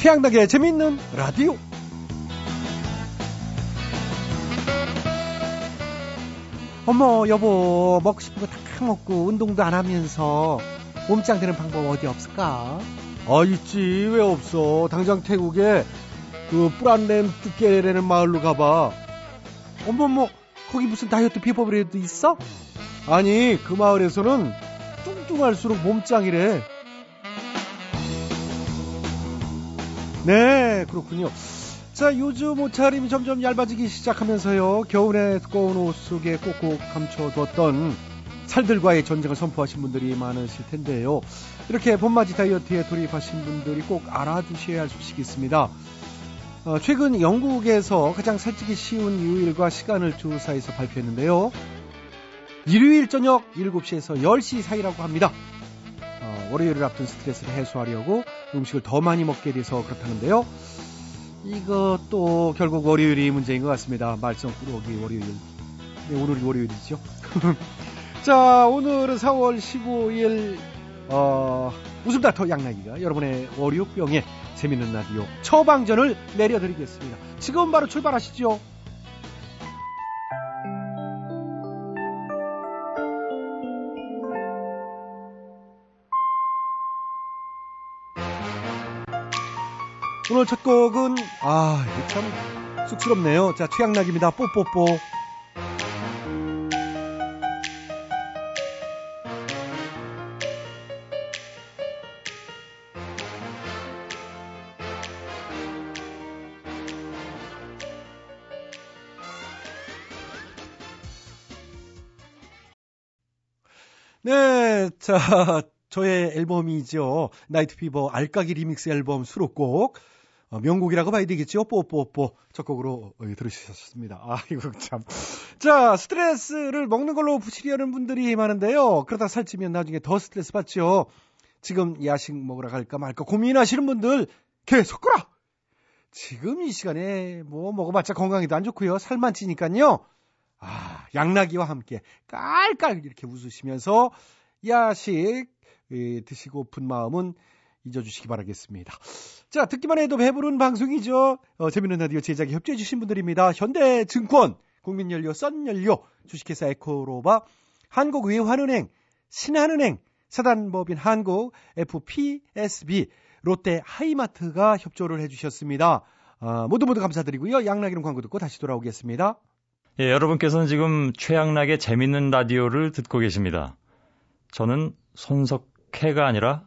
태양나게 재밌는 라디오. 어머, 여보, 먹고 싶은 거 다 먹고 운동도 안 하면서 몸짱 되는 방법 어디 없을까? 아, 있지. 왜 없어. 당장 태국에 그 뿌란렘 뚜깨라는 마을로 가봐. 어머머, 거기 무슨 다이어트 비법이라도 있어? 아니, 그 마을에서는 뚱뚱할수록 몸짱이래. 네, 그렇군요. 자, 요즘 옷차림이 점점 얇아지기 시작하면서요. 겨울에 두꺼운 옷 속에 꼭꼭 감춰뒀던 살들과의 전쟁을 선포하신 분들이 많으실 텐데요. 이렇게 봄맞이 다이어트에 돌입하신 분들이 꼭 알아두셔야 할 소식이 있습니다. 어, 최근 영국에서 가장 살찌기 쉬운 요일과 시간을 조사해서 발표했는데요. 일요일 저녁 7시에서 10시 사이라고 합니다. 어, 월요일을 앞둔 스트레스를 해소하려고 음식을 더 많이 먹게 돼서 그렇다는데요. 이것도 결국 월요일이 문제인 것 같습니다. 말썽 꾸러기 월요일. 네, 오늘이 월요일이죠. 자, 오늘은 4월 15일, 어, 웃음다터 양나기가 여러분의 월요병에 재밌는 라디오 처방전을 내려드리겠습니다. 지금 바로 출발하시죠. 오늘 첫 곡은 아 이게 참 쑥스럽네요. 자 최양락입니다. 뽀뽀뽀. 네, 자, 저의 앨범이죠. Night Fever 알까기 리믹스 앨범 수록곡. 어, 명곡이라고 봐야 되겠죠? 뽀뽀뽀. 첫 곡으로 어, 들으셨습니다. 아, 이거 참. 자, 스트레스를 먹는 걸로 푸시려는 분들이 많은데요. 그러다 살찌면 나중에 더 스트레스 받죠. 지금 야식 먹으러 갈까 말까 고민하시는 분들 계속 굶어! 지금 이 시간에 뭐 먹어봤자 건강에도 안 좋고요. 살만 찌니까요. 아, 양락이와 함께 깔깔 이렇게 웃으시면서 야식 드시고픈 마음은 잊어주시기 바라겠습니다. 자, 듣기만 해도 배부른 방송이죠. 어, 재밌는 라디오 제작에 협조해주신 분들입니다. 현대증권, 국민연료, 썬연료, 주식회사 에코로바, 한국의환은행, 신한은행, 사단법인 한국, FPSB, 롯데 하이마트가 협조를 해주셨습니다. 어, 모두 모두 감사드리고요. 양락이는 광고 듣고 다시 돌아오겠습니다. 예, 여러분께서는 지금 최양락의 재밌는 라디오를 듣고 계십니다. 저는 손석해가 아니라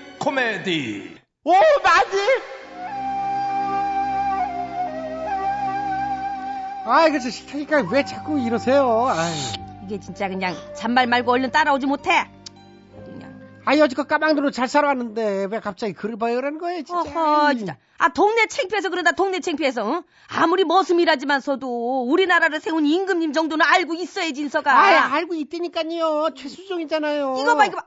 코미디. 오, 마님! 아이, 그저 싫다니까 왜 자꾸 이러세요? 아이. 이게 진짜 그냥 잔말 말고 얼른 따라오지 못해. 아 여지껏 까망들로 잘 살아왔는데 왜 갑자기 글을 봐요 그러는 거예요 진짜. 어허, 진짜. 아 동네 창피해서 그런다 동네 창피해서. 응? 아무리 머슴이라지만서도 우리나라를 세운 임금님 정도는 알고 있어야지 인서가. 아 알고 있다니까요. 최수종이잖아요. 이거 봐 이거 봐.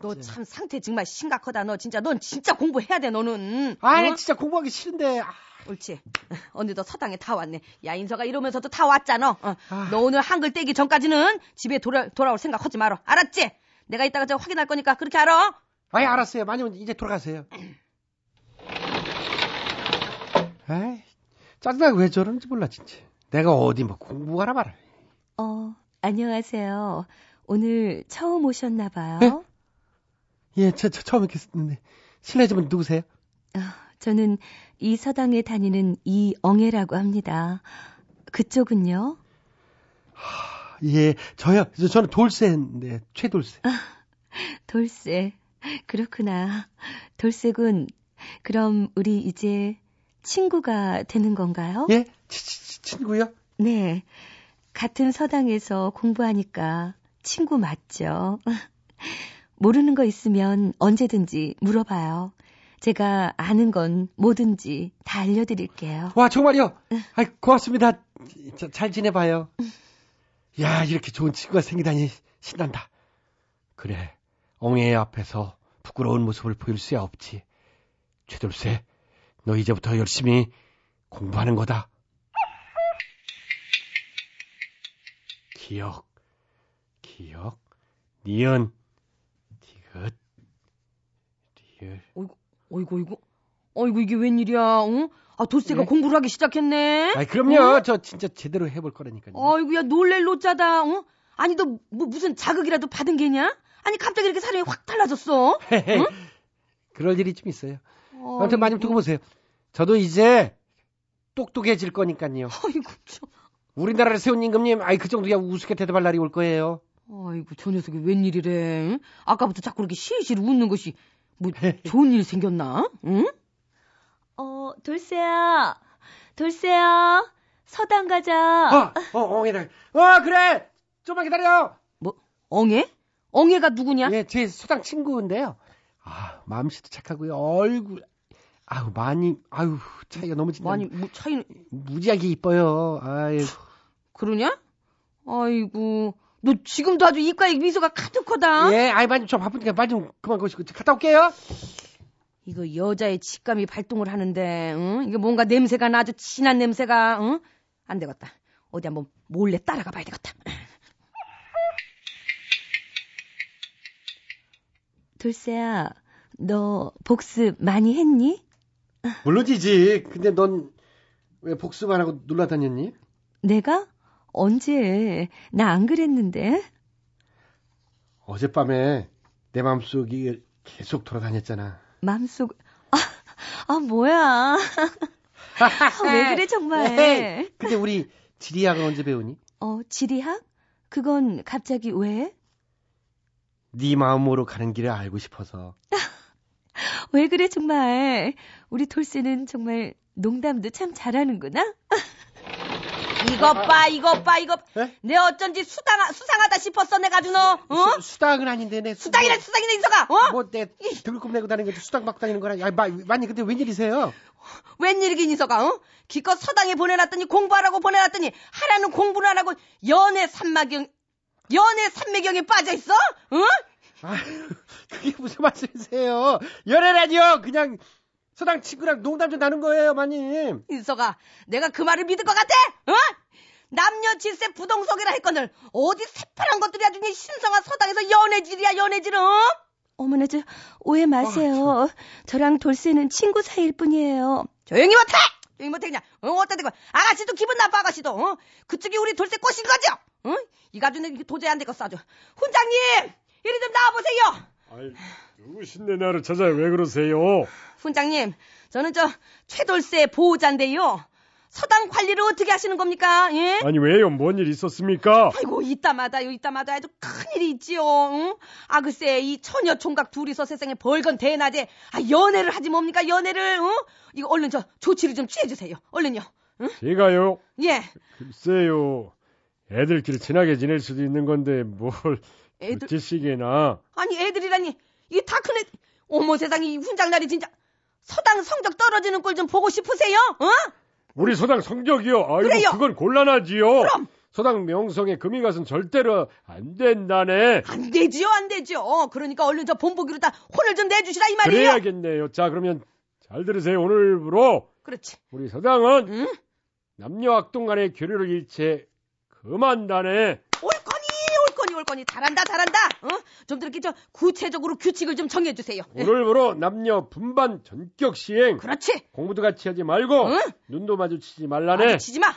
너 참 상태 정말 심각하다. 너 진짜 넌 진짜 공부해야 돼 너는. 아 어? 진짜 공부하기 싫은데. 아. 옳지. 언니도 서당에 다 왔네. 야 인서가 이러면서도 다 왔잖아. 어. 아. 너 오늘 한글 떼기 전까지는 집에 돌아, 돌아올 생각 하지 마라. 알았지? 내가 이따가 저 확인할 거니까 그렇게 알아? 아예 알았어요. 많이면 이제 돌아가세요. 에이, 짜증나게 왜 저러는지 몰라 진짜. 내가 어디 뭐 공부하라 말아. 어, 안녕하세요. 오늘 처음 오셨나 봐요. 네? 예, 저, 저 처음 뵙겠는데 실례지만 누구세요? 어, 저는 이 서당에 다니는 이엉애라고 합니다. 그쪽은요? 하, 예, 저요. 저는 돌쇠인데 최돌쇠. 아, 돌쇠. 그렇구나. 돌쇠군. 그럼 우리 이제 친구가 되는 건가요? 예? 치, 치, 친구요? 네. 같은 서당에서 공부하니까 친구 맞죠? 모르는 거 있으면 언제든지 물어봐요. 제가 아는 건 뭐든지 다 알려드릴게요. 와, 정말요? 아 고맙습니다. 자, 잘 지내봐요. 야, 이렇게 좋은 친구가 생기다니 신난다. 그래, 엉애 앞에서 부끄러운 모습을 보일 수야 없지. 최돌쇠, 너 이제부터 열심히 공부하는 거다. 기억, 기억, 니은, 디귿, 리을. 어이구, 어이구, 어이구. 어이구, 이게 웬일이야, 응? 아, 돌쇠가 예? 공부를 하기 시작했네? 아, 그럼요. 저 진짜 제대로 해볼 거라니까요. 어이구, 야, 놀랠 노자다, 응? 아니, 너, 뭐, 무슨 자극이라도 받은 게냐? 아니, 갑자기 이렇게 사람이 확 달라졌어? 응? 그럴 일이 좀 있어요. 어이구. 아무튼 많이 두고 보세요. 저도 이제 똑똑해질 거니까요. 어이구, 참. 우리나라를 세운 임금님, 아이 그 정도야 우습게 대답할 날이 올 거예요. 아이고, 저 녀석이 웬일이래, 응? 아까부터 자꾸 이렇게 실실 웃는 것이, 뭐, 좋은 일 생겼나? 응? 어, 돌쇠야. 돌쇠야. 서당 가자. 아, 어, 엉애다. 어, 그래. 좀만 기다려. 뭐, 엉애? 엉애가 누구냐? 예, 제 수당 친구인데요. 아, 마음씨도 착하고요. 얼굴, 아유 많이, 아유 차이가 너무 진짜 많이, 뭐, 차이는, 무지하게 이뻐요. 아유, 그러냐? 아이고, 너 지금도 아주 입가에 미소가 가득하다. 예, 아이 많이 좀 바쁘니까 빨리 좀 그만 거시고 갔다 올게요. 이거 여자의 직감이 발동을 하는데, 응? 이게 뭔가 냄새가 나 아주 진한 냄새가, 응? 안 되겠다. 어디 한번 몰래 따라가 봐야 되겠다. 돌쇠야, 너 복습 많이 했니? 물론이지. 근데 넌 왜 복수만 하고 놀러 다녔니? 내가? 언제? 나 안 그랬는데. 어젯밤에 내 마음속이 계속 돌아다녔잖아. 맘속, 아, 아, 뭐야. 아, 왜 그래, 정말. 에이, 근데 우리 지리아가 언제 배우니? 어, 지리학? 그건 갑자기 왜? 네 마음으로 가는 길을 알고 싶어서. 왜 그래, 정말. 우리 돌쇠는 정말 농담도 참 잘하는구나. 이것 봐, 이것 봐, 이것. 에? 내 어쩐지 수당, 수상하다 싶었어, 내가 아주 너, 어? 수, 수당은 아닌데 내 수당이라 수당이네, 인서가, 어? 뭐내 등급 내고 다니는 것도 수당 받고 다니는 거라. 야, 마, 많이 근데 웬일이세요? 웬일이긴 인서가, 어? 기껏 서당에 보내놨더니 공부하라고 보내놨더니 하라는 공부를 안 하고 연애 삼마경, 연애 삼매경에 빠져 있어? 응? 아, 그게 무슨 말씀이세요? 연애라니요. 그냥 서당 친구랑 농담 좀 나눈 거예요, 마님. 인서가, 내가 그 말을 믿을 것 같아? 어? 남녀 질세 부동석이라 했거늘 어디 새파란 것들이 아주 그냥 신성한 서당에서 연애질이야 연애질은 어? 어머나, 저, 오해 마세요. 저랑 돌쇠는 친구 사이일 뿐이에요. 조용히 못해! 조용히 못해 그냥 어 어따 대고 아가씨도 기분 나빠 아가씨도 어? 그쪽이 우리 돌쇠 꼬신 거죠? 어? 이 가주는 도저히 안 되겠어 아주 훈장님 이리 좀 나와보세요 아이, 누구신데 나를 찾아요? 왜 그러세요? 훈장님 저는 저 최돌쇠 보호자인데요 서당 관리를 어떻게 하시는 겁니까? 예? 아니, 왜요? 뭔 일 있었습니까? 아이고 이따마다요 이따마다 아주 큰일이 있지요 응? 아 글쎄 이 처녀 총각 둘이서 세상에 벌건 대낮에 아 연애를 하지 뭡니까 연애를 응? 이거 얼른 저 조치를 좀 취해주세요 얼른요 제가요? 예 글쎄요. 애들끼리 친하게 지낼 수도 있는 건데, 뭘, 애들 짓이게나. 아니 애들이라니 이게 다 큰 애 어머 세상에 이 훈장날이 진짜 서당 성적 떨어지는 꼴 좀 보고 싶으세요? 어? 우리 소당 성적이요. 아이고, 그래요. 그건 곤란하지요. 그럼. 소당 명성에 금이 가선 절대로 안 된다네. 안 되지요 안 되지요 그러니까 얼른 저 본보기로 다 혼을 좀 내주시라 이 말이에요 그래야겠네요. 자, 그러면 잘 들으세요. 오늘부로 그렇지 우리 서당은 응? 남녀 악동 간의 교류를 일체 금한다네. 옳거니 옳거니 잘한다 잘한다 어? 좀 이렇게 저 구체적으로 규칙을 좀 정해 주세요 예. 오늘부로 남녀 분반 전격 시행. 그렇지 공부도 같이 하지 말고 응? 눈도 마주치지 말라네. 치지 마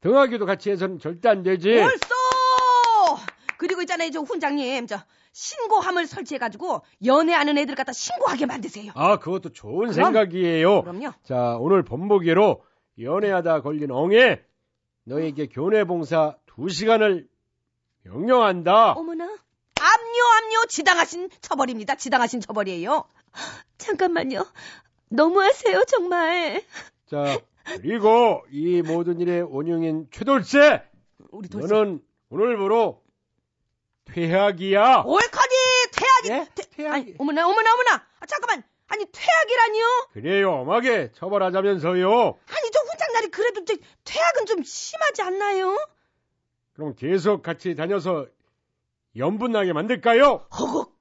등하교도 같이 해서는 절대 안 되지. 옳소 그리고 있잖아요 저 훈장님 저 신고함을 설치해가지고 연애하는 애들 갖다 신고하게 만드세요 아, 그것도 좋은 그럼. 생각이에요. 그럼요 자, 오늘 본보기로 연애하다 걸린 엉에 너에게 교내 봉사 두 시간을 명령한다. 어머나, 압류 압류 지당하신 처벌입니다 지당하신 처벌이에요 잠깐만요. 너무하세요, 정말. 자, 그리고 이 모든 일의 원흉인 최돌쇠, 우리 돌쇠 너는 오늘부로 퇴학이야. 옳거니 퇴학이 예? 퇴- 퇴학이. 아니 어머나 어머나 어머나 아, 잠깐만 아니 퇴학이라니요? 그래요, 엄하게 처벌하자면서요. 아니 저 훈장날이 그래도 저 퇴학은 좀 심하지 않나요? 그럼 계속 같이 다녀서 연분나게 만들까요? 허걱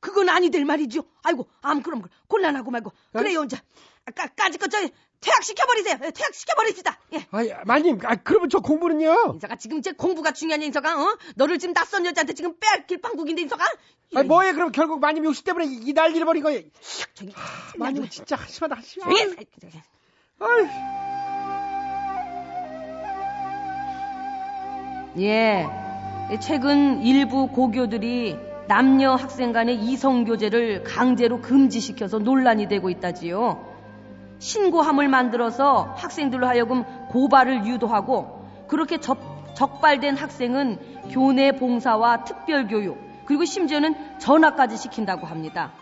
그건 아니될 말이죠. 아이고 암 그럼 곤란하고 말고 그래요 이제 아까 까지 거저 퇴학 시켜버리세요. 예, 퇴학 시켜버립시다. 예. 아이, 마님, 아, 그러면 저 공부는요? 인서가 지금 제 공부가 중요한 인서가 어? 너를 지금 낯선 여자한테 지금 빼앗길 방국인데 인서가 아니, 뭐해, 그럼 결국 마님 욕심 때문에 이, 이 난리를 벌인 거예요. 저기 마님 진짜 한심하다, 한심하다. 예. 예. 최근 일부 고교들이 남녀 학생 간의 이성 교제를 강제로 금지시켜서 논란이 되고 있다지요. 신고함을 만들어서 학생들로 하여금 고발을 유도하고 그렇게 적, 적발된 학생은 교내 봉사와 특별 교육 그리고 심지어는 전학까지 시킨다고 합니다.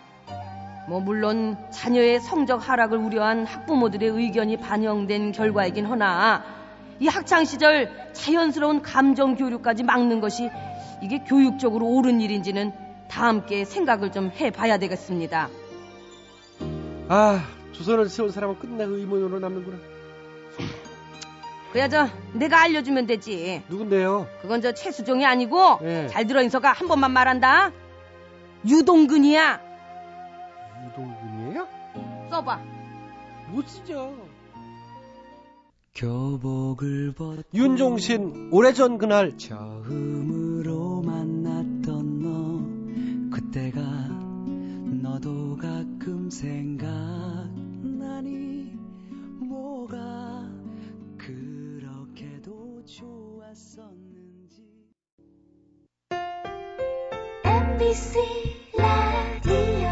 뭐 물론 자녀의 성적 하락을 우려한 학부모들의 의견이 반영된 결과이긴 허나 이 학창 시절 자연스러운 감정 교류까지 막는 것이 이게 교육적으로 옳은 일인지는 다 함께 생각을 좀 해봐야 되겠습니다. 아, 조선을 세운 사람은 끝내 의문으로 남는구나. 그야 저 내가 알려주면 되지. 누군데요? 그건 저 최수종이 아니고 네. 잘 들어 인서가 한 번만 말한다. 유동근이야. 유동근이에요? 써봐. 못 쓰죠. 교복을 벗 윤종신, 오래전 그날. 처음으로 만났던 너. 그때가 너도 가끔 생각나니 뭐가 그렇게도 좋았었는지. MBC 라디오.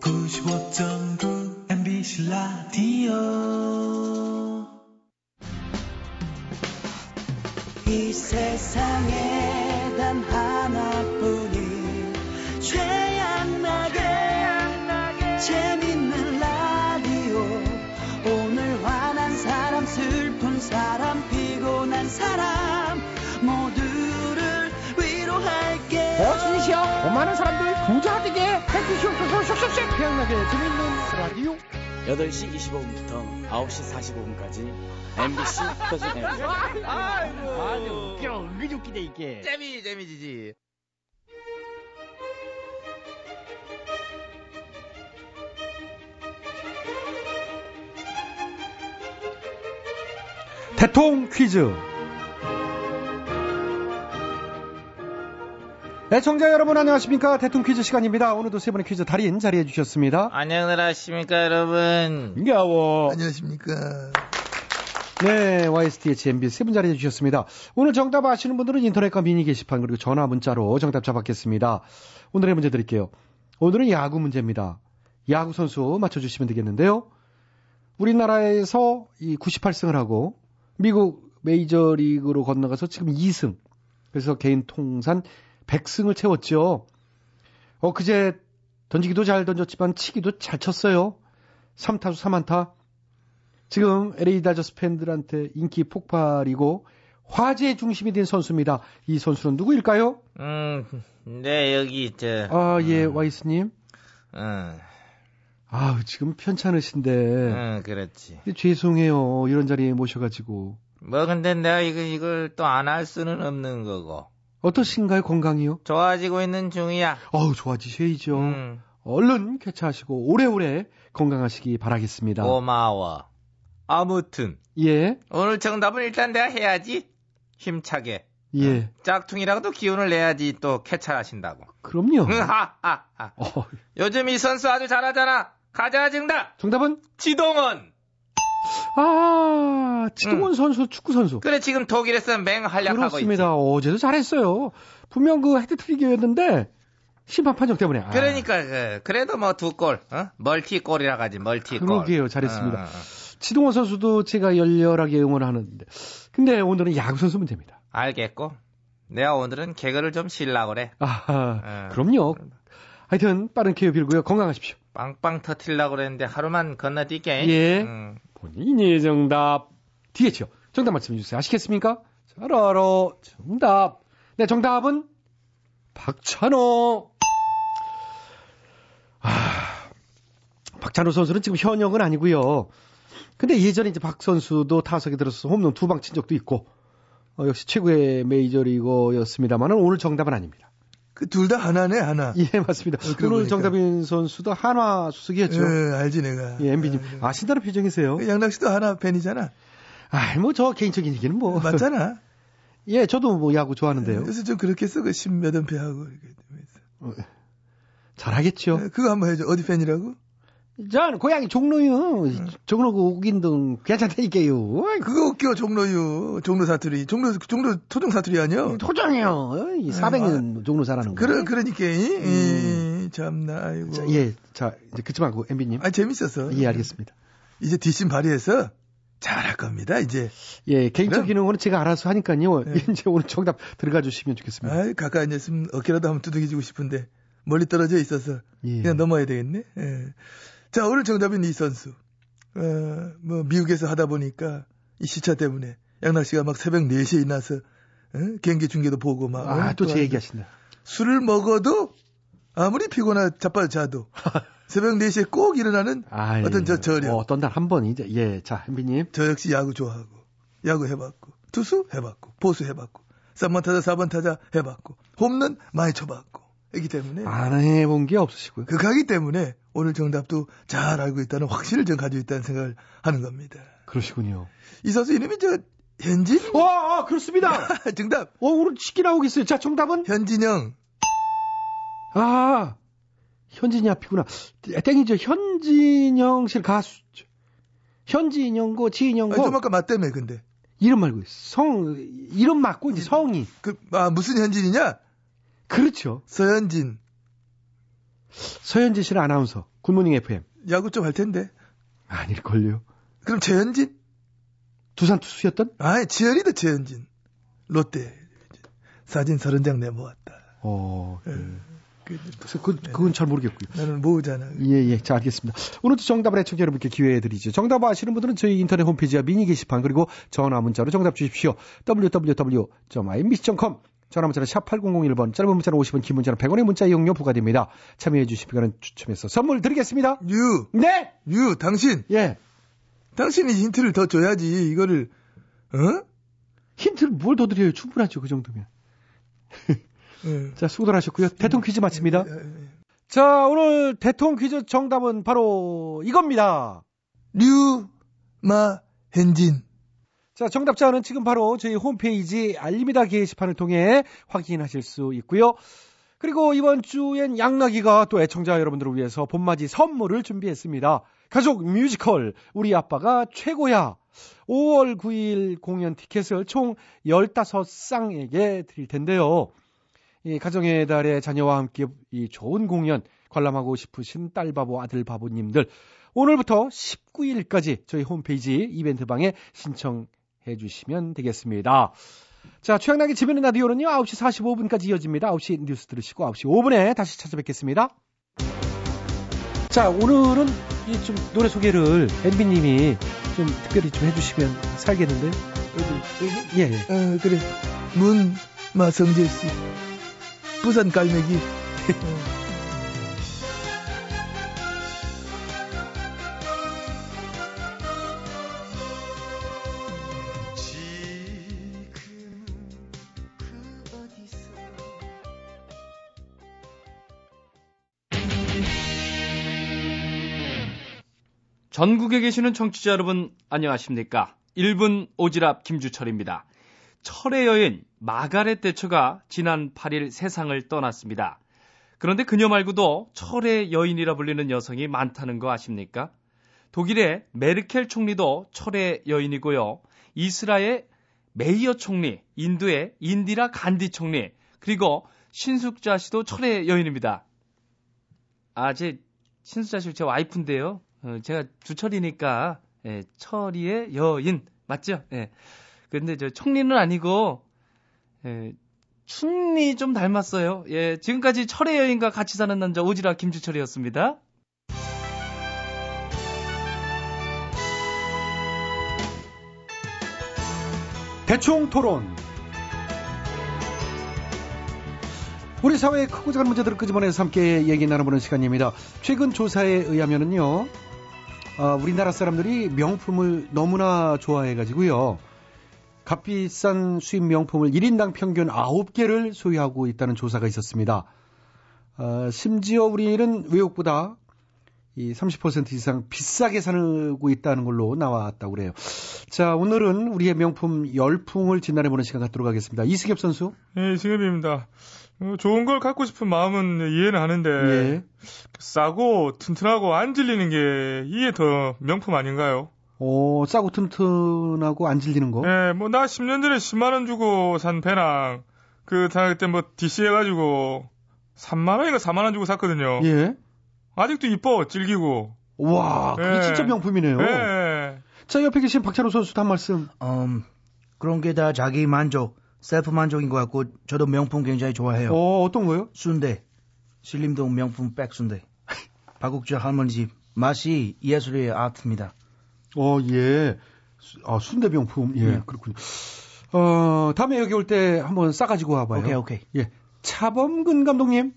95.9 라디오. 이 세상에 단 하나뿐인 최양나게 재밌는 라디오. 오늘 화난 사람 슬픈 사람 피곤한 사람 모두를 위로할게요. 버스이시여 고마운 사람들 부자 되게 해주시옵소서. 쏙쏙쏙 태양나게 재밌는 라디오 8시 25분부터 9시 45분까지 MBC 표준 FM 아주 웃겨 은근히 웃기네 이게. 재미 재미지지. 대통 퀴즈. 애청자 여러분 안녕하십니까 대통 퀴즈 시간입니다. 오늘도 세 분의 퀴즈 달인 자리해 주셨습니다. 안녕들 하십니까 여러분 반가워. 안녕하십니까 네, YSTH MB 세 분 자리해 주셨습니다. 오늘 정답 아시는 분들은 인터넷과 미니 게시판 그리고 전화 문자로 정답 잡았겠습니다. 오늘의 문제 드릴게요. 오늘은 야구 문제입니다. 야구 선수 맞춰주시면 되겠는데요. 우리나라에서 이 98승을 하고 미국 메이저리그로 건너가서 지금 2승. 그래서 개인 통산 100승을 채웠죠. 어, 그제 던지기도 잘 던졌지만 치기도 잘 쳤어요. 3타수 3안타. 지금 LA 다저스 팬들한테 인기 폭발이고 화제의 중심이 된 선수입니다. 이 선수는 누구일까요? 음 네 여기 저 아, 예, 와이스님. 음, 아, 지금 편찮으신데. 음, 그렇지 죄송해요. 이런 자리에 모셔가지고. 뭐 근데 내가 이거 이걸 또 안 할 수는 없는 거고 어떠신가요, 건강이요? 좋아지고 있는 중이야. 어우, 좋아지셔야죠. 음, 얼른 쾌차하시고 오래오래 건강하시기 바라겠습니다. 고마워. 아무튼. 예, 오늘 정답은 일단 내가 해야지. 힘차게. 예. 짝퉁이라고도 기운을 내야지 또 캐찰하신다고. 그럼요. 하하 하. 어, 요즘 이 선수 아주 잘하잖아. 가자 정답. 정답은? 지동원 아, 지동원 선수, 축구 선수. 그래 지금 독일에서 맹활약하고 그렇습니다. 어제도 잘했어요. 분명 그 헤드트릭이었는데 심판 판정 때문에. 아, 그러니까 그, 그래도 뭐 두 골 어? 멀티골이라 가지 멀티골 그러게요. 잘했습니다. 어, 어. 지동원 선수도 제가 열렬하게 응원하는데. 근데 오늘은 야구 선수 문제입니다. 알겠고 내가 오늘은 개그를 좀 실라고 그래 아하, 어. 그럼요. 하여튼 빠른 기회 빌고요. 건강하십시오. 빵빵 터트리려고 그랬는데 하루만 건너뛸게 예. 음. 본인의 정답. 뒤에죠. 정답 말씀해 주세요. 아시겠습니까? 잘 알아. 정답. 네, 정답은 박찬호. 박찬호 선수는 지금 현역은 아니고요. 근데 예전에 이제 박 선수도 타석에 들어서 홈런 두 방 친 적도 있고 어, 역시 최고의 메이저리거였습니다만은 오늘 정답은 아닙니다. 그 둘 다 하나네 하나. 예 맞습니다. 그러고 오늘. 정답인 선수도 한화 수석이었죠. 예, 알지 내가. 예, MB님 아신다는 표정이세요. 그 양락 씨도 하나 팬이잖아. 아, 뭐 저 개인적인 얘기는 뭐 맞잖아. 예, 저도 뭐 야구 좋아하는데요. 그래서 좀 그렇게 써, 그 십몇 연패하고. 이렇게. 잘하겠죠. 그거 한번 해줘. 어디 팬이라고? 전 고향이 종로요. 종로구 옥인동 괜찮다니까요. 그거 웃겨, 종로유. 종로 사투리. 종로, 종로 토종 사투리 아니야? 토종이요. 이 400년 종로 살아는 거. 그러, 그러니까, 이, 이, 참나, 아이고. 자, 예, 자, 이제 그치 말고, MB님. 아, 재밌었어. 예, 알겠습니다. 이제 뒷심 발휘해서 잘할 겁니다, 이제. 예, 그럼. 거는 제가 알아서 하니까요. 예. 이제 오늘 정답 들어가 주시면 좋겠습니다. 아이, 가까이 앉았으면 어깨라도 한번 두들겨주고 싶은데, 멀리 떨어져 있어서, 예. 그냥 넘어야 되겠네. 예. 자, 오늘 정답은 이 선수. 어, 뭐, 미국에서 하다 보니까, 이 시차 때문에, 양락 씨가 막 새벽 4시에 일어나서, 어? 경기 중계도 보고 막. 아, 어? 또제 하고. 얘기하신다. 술을 먹어도, 아무리 피곤하, 자빠져 자도, 새벽 4시에 꼭 일어나는 아, 예. 어떤 저 저력. 어, 어떤 날 한 번 이제, 예, 자, MB님. 저 역시 야구 좋아하고, 야구 해봤고, 투수 해봤고, 보수 해봤고, 3번 타자, 4번 타자 해봤고, 홈런 많이 쳐봤고, 이기 때문에. 안 해본 게 없으시고요. 극하기 때문에 오늘 정답도 잘 알고 있다는 확신을 좀 가지고 있다는 생각을 하는 겁니다. 그러시군요. 이 선수 이름이 저, 현진? 와, 아, 그렇습니다. 정답. 어, 오늘 쉽게 나오겠어요. 자, 정답은? 현진영. 아, 현진이 앞이구나. 땡이죠. 현진영 씨 가수. 현진영고, 지인영고. 아니, 좀 아까 맞다며, 근데. 이름 말고, 성, 이름 맞고, 이제 성이. 그, 아, 무슨 현진이냐? 그렇죠. 서현진. 서현진 씨는 아나운서. 굿모닝 FM. 야구 좀할 텐데. 아닐걸요. 그럼 최현진? 두산 투수였던? 아이, 지현이다, 최현진. 롯데. 사진 서른 장 내모았다. 어, 예. 그, 그래서 그, 그건 잘 모르겠고요. 나는 모으잖아. 예, 예. 자, 알겠습니다. 오늘도 정답을 애청자 여러분께 기회 드리죠. 정답 아시는 분들은 저희 인터넷 홈페이지와 미니 게시판 그리고 전화 문자로 정답 주십시오. www.mbc.com 전화 문자는 샵 8001번, 짧은 문자는 50원, 긴 문자는 100원의 문자 이용료 부과됩니다. 참여해 주시면 추첨해서 선물 드리겠습니다. 유. 네! 유, 당신. 예. 당신이 힌트를 더 줘야지. 이거를, 어? 힌트를 뭘 더 드려요? 충분하죠. 그 정도면. 예. 자, 수고들 하셨고요. 대통령 퀴즈 마칩니다. 자, 오늘 대통령 퀴즈 정답은 바로 이겁니다. 류, 마, hen진. 자, 정답자는 지금 바로 저희 홈페이지 알림이다 게시판을 통해 확인하실 수 있고요. 그리고 이번 주엔 양락이가 또 애청자 여러분들을 위해서 봄맞이 선물을 준비했습니다. 가족 뮤지컬 우리 아빠가 최고야. 5월 9일 공연 티켓을 총 15쌍에게 드릴 텐데요. 이 가정의 달의 자녀와 함께 이 좋은 공연 관람하고 싶으신 딸바보 아들바보님들 오늘부터 19일까지 저희 홈페이지 이벤트방에 신청 해 주시면 되겠습니다. 자, 최양락의 집에는 라디오는요, 9시 45분까지 이어집니다. 9시 뉴스 들으시고 9시 5분에 다시 찾아뵙겠습니다. 자, 오늘은 이 좀 노래 소개를 엠비님이 좀 특별히 좀 해주시면 살겠는데? 예, 예. 어, 그래. 문, 마, 성재 씨. 부산 갈매기. 전국에 계시는 청취자 여러분 안녕하십니까? 1분 오지랖 김주철입니다. 철의 여인 마가렛 대처가 지난 8일 세상을 떠났습니다. 그런데 그녀 말고도 철의 여인이라 불리는 여성이 많다는 거 아십니까? 독일의 메르켈 총리도 철의 여인이고요. 이스라엘 메이어 총리, 인도의 인디라 간디 총리, 그리고 신숙자 씨도 철의 여인입니다. 아, 제 신숙자 씨 제 와이프인데요. 어, 제가 주철이니까 예, 철이의 여인 맞죠? 예. 근데 저 총리는 아니고 예, 춘리 좀 닮았어요. 예, 지금까지 철의 여인과 같이 사는 남자 오지랖 김주철이었습니다. 대충 토론. 우리 사회의 크고 작은 문제들을 끄집어내서 함께 얘기 나눠보는 시간입니다. 최근 조사에 의하면은요, 아, 우리나라 사람들이 명품을 너무나 좋아해가지고요. 값비싼 수입 명품을 1인당 평균 9개를 소유하고 있다는 조사가 있었습니다. 아, 심지어 우리는 외국보다 이 30% 이상 비싸게 사고 있다는 걸로 나왔다고 그래요. 자, 오늘은 우리의 명품 열풍을 진단해보는 시간 갖도록 하겠습니다. 이승엽 선수. 예, 이승엽입니다. 어, 좋은 걸 갖고 싶은 마음은 이해는 하는데 예. 싸고 튼튼하고 안 질리는 게 이게 더 명품 아닌가요? 어, 싸고 튼튼하고 안 질리는 거? 예, 뭐 나 10년 전에 10만 원 주고 산 배낭 그다 그때 뭐 DC 해가지고 3만 원인가 4만 원 주고 샀거든요. 예. 아직도 이뻐 질기고. 와, 그게 예. 진짜 명품이네요. 예. 자, 옆에 계신 박찬호 선수도 한 말씀. 음, 그런 게 다 자기 만족, 셀프 만족인 것 같고 저도 명품 굉장히 좋아해요. 어, 어떤 거요? 순대. 신림동 명품 백순대. 박국주 할머니 집. 맛이 예술의 아트입니다. 어, 예. 수- 아, 순대병품. 예, 음. 그렇군요. 어, 다음에 여기 올 때 한번 싸가지고 와봐요. 오케이, 오케이. 예. 차범근 감독님.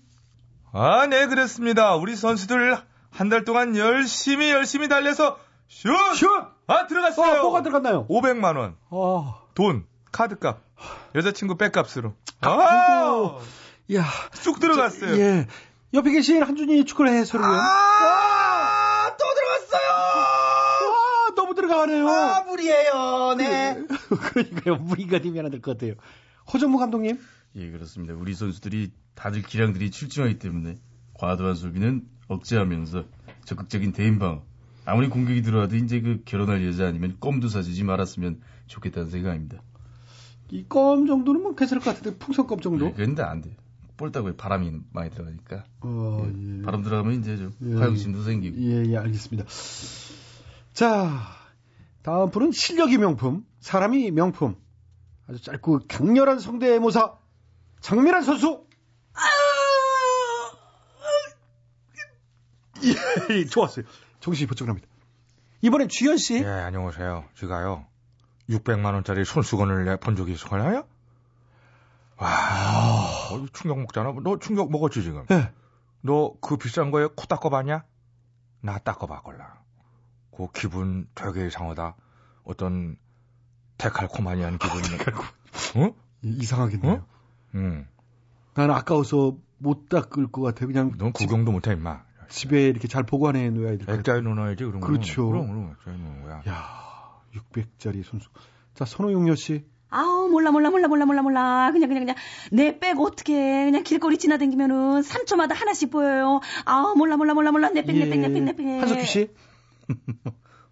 아, 네, 그렇습니다. 우리 선수들 한 달 동안 열심히 열심히 달려서 슛! 슛! 아, 들어갔어요. 어, 뭐가 들어갔나요? 500만 원. 어, 돈, 카드값, 여자친구 백값으로. 아, 야. 쑥 들어갔어요. 예. 옆에 계신 한준이 축구를 해소를. 아, 또 들어갔어요! 아, 너무 들어가네요. 아, 무리예요, 네. 그러니까요. 무리가 되면 안될것 같아요. 허정무 감독님. 예, 그렇습니다. 우리 선수들이 다들 기량들이 출중하기 때문에 과도한 소비는 억제하면서 적극적인 대인 방어. 아무리 공격이 들어와도 이제 그 결혼할 여자 아니면 껌도 사주지 말았으면 좋겠다는 생각입니다. 이 껌 정도는 뭐 괜찮을 것 같은데, 풍선껌 정도? 네, 그런데 안 돼. 볼따구에 바람이 많이 들어가니까. 어, 예, 예. 바람 들어가면 이제 좀 예. 화용심도 생기고. 예, 예, 알겠습니다. 자, 다음 분은 실력이 명품, 사람이 명품. 아주 짧고 강렬한 성대모사, 장미란 선수. 예, 좋았어요. 정신이 번쩍 납니다. 이번엔 주현 씨. 예, 안녕하세요. 제가요, 600만 원짜리 손수건을 본 적이 있을까요? 와, 어, 충격 먹잖아. 너 충격 먹었지, 지금? 예. 너그 비싼 거에 코 닦아봤냐? 나 닦아봐걸라. 그 기분 되게 이상하다. 어떤 데칼코마니한 기분이. 어? 이상하겠네요. 어? 응. 나는 아까워서 못 닦을 것 같아요. 그냥 넌 구경도 못해, 임마. 집에 이렇게 잘 보관해 놓아야 될 것 같아요. 액자에 넣어놔야지, 그런 거. 그렇죠. 그럼, 그럼, 액자에 넣는 거야. 야, 600짜리 손수. 자, 선호용녀 씨. 아우 몰라 몰라 몰라 몰라 몰라 몰라 그냥 그냥 그냥 내백 어떻게 그냥 길거리 지나다니면은 3초마다 하나씩 보여요 아우 몰라 몰라 몰라 몰라 내백 내백내백내백 한석규 씨.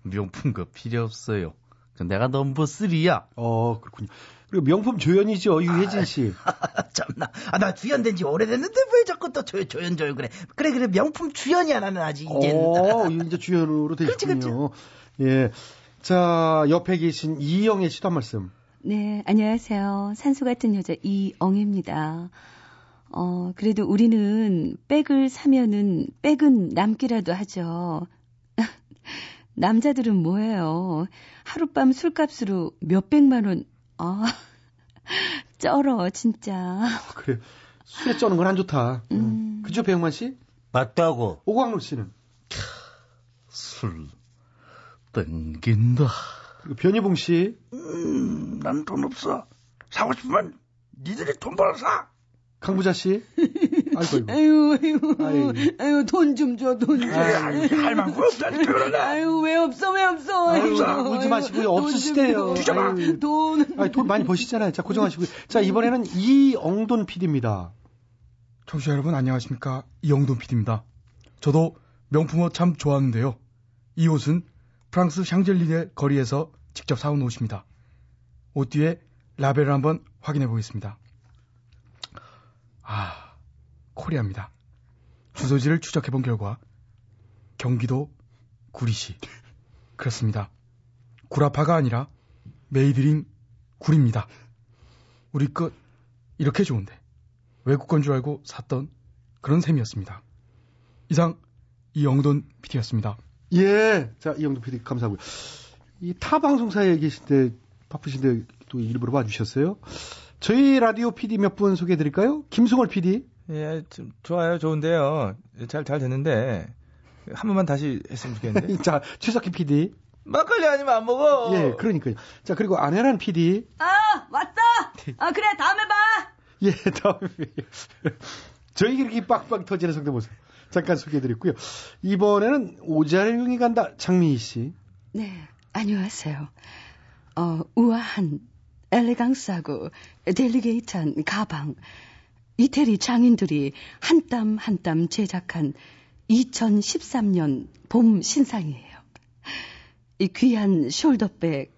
명품 거 필요 없어요. 그 내가 넘버 3야. 어, 그렇군요. 그리고 명품 조연이죠, 유혜진 씨. 참나. 아, 나 주연 된 지 오래됐는데 왜 자꾸 또 조, 조연 조연 그래. 그래, 그래. 명품 주연이야, 나는 아직 이제. 어, 이제 주연으로 되셨군요. 예. 자, 옆에 계신 이영애 씨도 한 말씀. 네, 안녕하세요. 산소 같은 여자 이엉입니다. 어, 그래도 우리는 백을 사면은 백은 남기라도 하죠. 남자들은 뭐예요? 하룻밤 술값으로 몇백만 원, 아, 쩔어, 진짜. 그래. 술에 쩌는 건 안 좋다. 음. 그죠, 배영만 씨? 맞다고. 오광록 씨는? 술 땡긴다. 그리고 변희봉 씨. 음, 난 돈 없어. 사고 싶으면 니들이 돈 벌어 사. 강부자 씨. 아이고, 아이고. 아유 아유 아이고. 아유 돈 좀 줘 돈 좀. 아유, 할 만큼 없다니까, 그러나. 아유 왜 없어 왜 없어. 아유, 아이고, 울지 마시고요. 아이고, 없으시대요. 뒤져봐. 돈. 아니, 돈 많이 버시잖아요. 자, 고정하시고요. 자, 이번에는 이엉돈 PD입니다. 청취자 여러분 안녕하십니까 이영돈 PD입니다. 저도 명품 옷 참 좋아하는데요. 이 옷은 프랑스 샹젤리제 거리에서 직접 사온 옷입니다. 옷 뒤에 라벨을 한번 확인해 보겠습니다. 아, 코리아입니다. 주소지를 추적해 본 결과 경기도 구리시. 그렇습니다. 구라파가 아니라 made in 구리입니다. 우리 것 이렇게 좋은데 외국 건 줄 알고 샀던 그런 셈이었습니다. 이상 이영돈 PD였습니다. 예. 자, 이영돈 PD 감사하고요. 이 타 방송사에 계실 때 바쁘신데 또 일부러 와주셨어요. 저희 라디오 PD 몇 분 소개해 드릴까요? 김승월 PD. 예, 좀 좋아요. 좋은데요. 잘, 잘 됐는데. 한 번만 다시 했으면 좋겠는데. 자, 최석희 PD. 막걸리 아니면 안 먹어. 예, 그러니까요. 자, 그리고 안혜란 PD. 아, 왔다! 아, 그래, 다음에 봐! 예, 다음에. 저희 이렇게 빡빡 터지는 성대모사. 잠깐 소개해드렸고요. 이번에는 오잘용이 간다. 장미희 씨. 네, 안녕하세요. 어, 우아한, 엘레강스하고 델리게이트한 가방. 이태리 장인들이 한 땀 한 땀 제작한 2013년 봄 신상이에요. 이 귀한 숄더백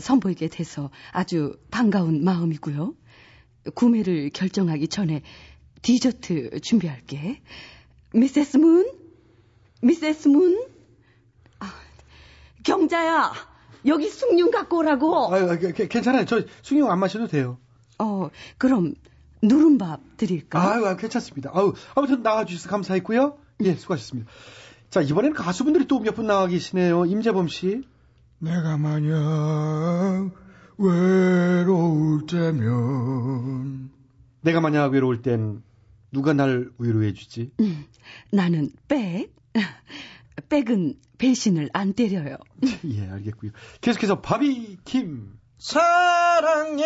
선보이게 돼서 아주 반가운 마음이고요. 구매를 결정하기 전에 디저트 준비할게. 미세스 문? 미세스 문? 아, 경자야, 여기 숭늉 갖고 오라고. 아유, 괜찮아요. 저 숭늉 안 마셔도 돼요. 어, 그럼 누른밥 드릴까? 아유, 괜찮습니다. 아유, 아무튼 나와주셔서 감사했고요. 예, 수고하셨습니다. 자, 이번에는 가수분들이 또 몇 분 나와 계시네요. 임재범 씨. 내가 만약 외로울 때면 내가 만약 외로울 땐 누가 날 위로해 주지? 음, 나는 백. 백은 배신을 안 때려요. 예, 알겠고요. 계속해서 바비 킴. 사랑해,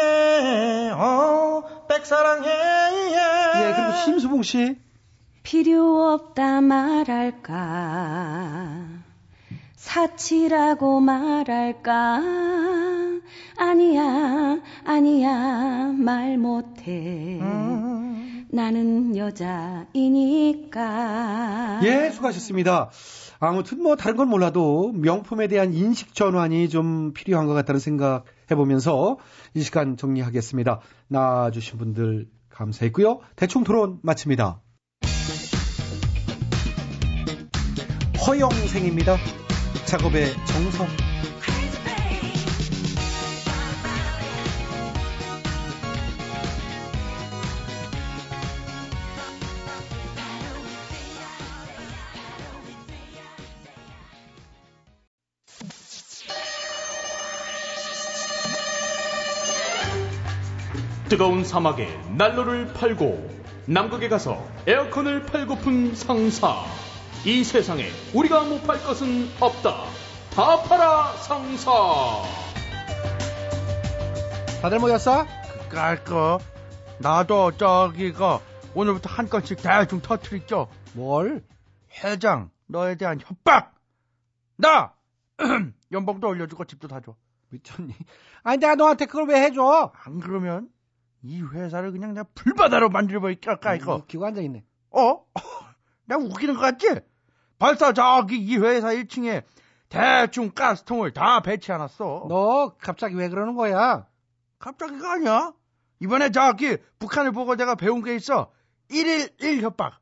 어, 백 사랑해, 예, 그리고 심수봉 씨. 필요 없다 말할까 사치라고 말할까 아니야 아니야 말 못해 나는 여자이니까 예, 수고하셨습니다. 아무튼 뭐 다른 건 몰라도 명품에 대한 인식 전환이 좀 필요한 것 같다는 생각 해보면서 이 시간 정리하겠습니다. 나와주신 분들 감사했고요. 대충 토론 마칩니다. 허영생입니다. 작업의 정성. 뜨거운 사막에 난로를 팔고 남극에 가서 에어컨을 팔고픈 상사. 이 세상에 우리가 못 팔 것은 없다. 다 팔아 상사. 다들 모였어? 그깔 거. 나도 저기가 오늘부터 한 건씩 대충 터트리죠. 뭘? 회장, 너에 대한 협박. 나 연봉도 올려주고 집도 다 줘. 미쳤니? 아니 내가 너한테 그걸 왜 해줘? 안 그러면 이 회사를 그냥 내가 불바다로 만들어버릴까 이거. 웃기고 앉아있네. 어? 내가 웃기는 것 같지? 벌써 저기 이 회사 1층에 대충 가스통을 다 배치해놨어. 너 갑자기 왜 그러는 거야? 갑자기가 아니야. 이번에 저기 북한을 보고 내가 배운 게 있어. 1일 1협박.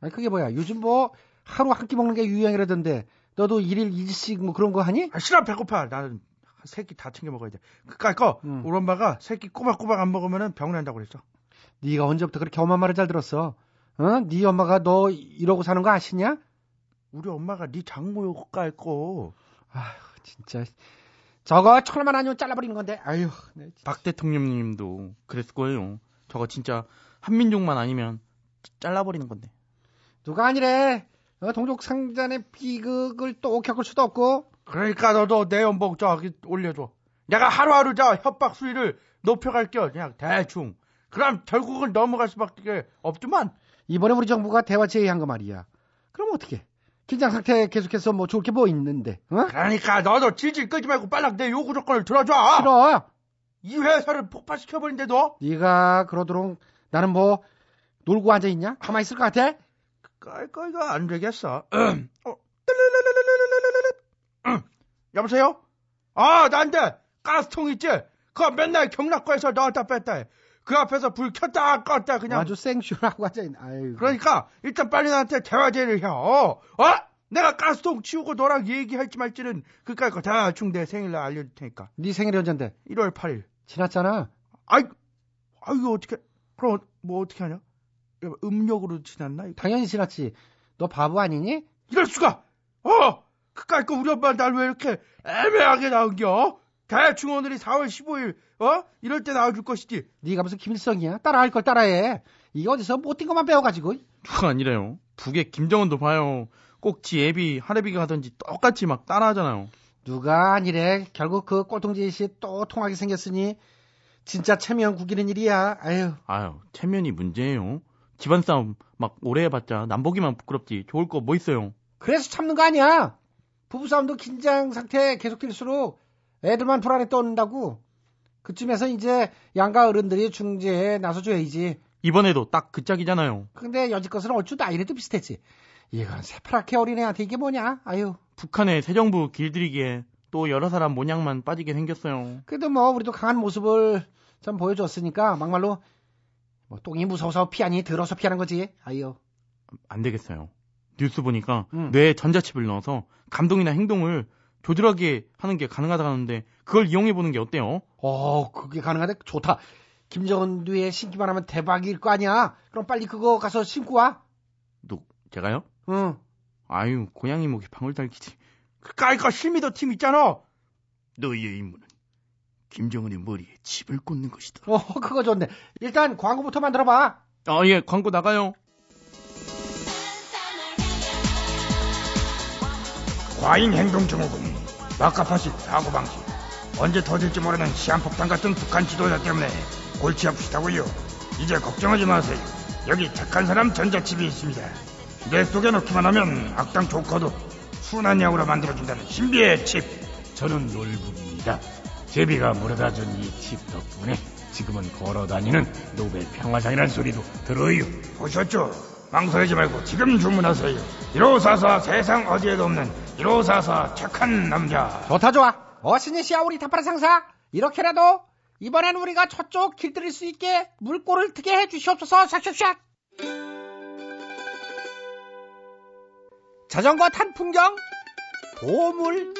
아니 그게 뭐야? 요즘 뭐 하루 한 끼 먹는 게 유행이라던데 너도 1일 2씩 뭐 그런 거 하니? 아, 싫어 배고파. 나는 새끼 다 챙겨 먹어야 돼. 그까이 거 응. 우리 엄마가 새끼 꼬박꼬박 안 먹으면 병 난다고 그랬어. 네가 언제부터 그렇게 엄마 말을 잘 들었어? 어? 네 엄마가 너 이러고 사는 거 아시냐? 우리 엄마가 네 장모요 깔 거. 아휴 진짜 저거 철만 아니면 잘라버리는 건데 아휴 네. 박 대통령님도 그랬을 거예요. 저거 진짜 한민족만 아니면 잘라버리는 건데. 누가 아니래 어, 동족 상잔의 비극을 또 겪을 수도 없고 그러니까 너도 내 연봉 저기 올려줘. 내가 하루하루 저 협박 수위를 높여갈게요. 그냥 대충. 그럼 결국은 넘어갈 수밖에 없지만 이번에 우리 정부가 대화 제의한 거 말이야 그럼 어떻게 긴장 상태 계속해서 뭐 좋을 게 뭐 있는데 어? 그러니까 너도 질질 끄지 말고 빨랑 내 요구 조건을 들어줘. 싫어 이 회사를 폭파시켜 버린데도 네가 그러도록 나는 뭐 놀고 앉아 있냐? 가만히 있을 것 같아? 깔깔이가 안 되겠어. 어, 여보세요? 아, 난데 가스통 있지? 그거 맨날 경락고에서 넣었다 뺐다 해. 그 앞에서 불 켰다 껐다 그냥. 아주 생쇼라고 앉아있네 아유. 그러니까 일단 빨리 나한테 대화 제의를 해. 어? 어? 내가 가스통 치우고 너랑 얘기할지 말지는 그까이 거 대충 내 생일날 알려줄 테니까. 네 생일이 언젠데? 1월 8일. 지났잖아 아이, 아 이거 어떻게? 그럼 뭐 어떻게 하냐? 음력으로 지났나? 당연히 지났지 너 바보 아니니? 이럴 수가! 어! 그까이 거 우리 엄마 날 왜 이렇게 애매하게 나온겨? 대충 오늘이 4월 15일, 어? 이럴 때 나와줄 것이지. 네가 무슨 김일성이야? 따라할 걸 따라해 이게 어디서 못된 것만 배워가지고. 누가 아니래요. 북의 김정은도 봐요. 꼭 지 애비, 할애비가 하든지 똑같이 막 따라하잖아요. 누가 아니래. 결국 그 꼴통지 씨또 통하게 생겼으니 진짜 체면 구기는 일이야. 아유. 아유, 체면이 문제예요. 집안 싸움 막 오래 해봤자 남보기만 부끄럽지 좋을 거 뭐 있어요. 그래서 참는 거 아니야. 부부싸움도 긴장 상태 계속될수록 애들만 불안에 떠는다고. 그쯤에서 이제 양가 어른들이 중재에 나서줘야지. 이번에도 딱 그 짝이잖아요. 근데 여지껏은 얼추 나이래도 비슷했지. 이건 새파랗게 어린애한테 이게 뭐냐? 아유. 북한의 새 정부 길들이기에 또 여러 사람 모양만 빠지게 생겼어요. 그래도 뭐 우리도 강한 모습을 좀 보여줬으니까 막말로 뭐 똥이 무서워서 피하니 들어서 피하는 거지. 아유. 안 되겠어요. 뉴스 보니까 뇌에 전자칩을 넣어서 감동이나 행동을 조절하게 하는 게 가능하다는데 그걸 이용해 보는 게 어때요? 어, 그게 가능하대? 좋다. 김정은 뒤에 신기만 하면 대박일 거 아니야? 그럼 빨리 그거 가서 신고 와. 누 제가요? 응. 아유 고양이 목이 방울 달기지. 그 까이까 실미도 팀 있잖아. 너희의 임무는 김정은의 머리에 칩을 꽂는 것이다. 어, 그거 좋네. 일단 광고부터 만들어 봐. 아, 예, 광고 나가요. 과잉 행동 증후군, 마카파식 사고방식, 언제 터질지 모르는 시한폭탄 같은 북한 지도자 때문에 골치 아프시다고요. 이제 걱정하지 마세요. 여기 착한 사람 전자칩이 있습니다. 뇌 속에 넣기만 하면 악당 조커도 순한 약으로 만들어준다는 신비의 칩. 저는 놀부입니다. 제비가 물어다 준 이 칩 덕분에 지금은 걸어다니는 노벨 평화상이라는 소리도 들어요. 보셨죠? 망설이지 말고 지금 주문하세요. 1544 세상 어디에도 없는 1544 착한 남자. 좋다 좋아. 어신이시야 우리 타파라 상사. 이렇게라도 이번엔 우리가 저쪽 길들일 수 있게 물꼬를 트게 해 주시옵소서. 샥샥샥. 자전거 탄 풍경 보물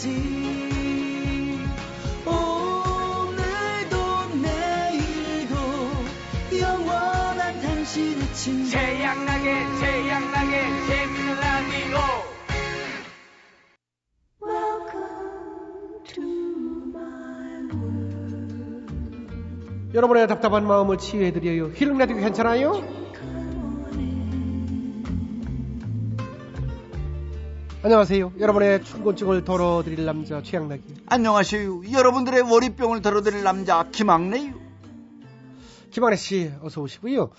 때까지 오늘도 내일도 영원한 당신의 친구 태양나게 태양나게 재미있는 라디오 여러분의 답답한 마음을 치유해드려요. 힐링 라디오 괜찮아요? 안녕하세요. 여러분의 충곤증을 덜어드릴 남자 최양락이. 안녕하세요. 여러분들의 월요병을 덜어드릴 남자 김학래요. 김학래 씨 어서 오시고요.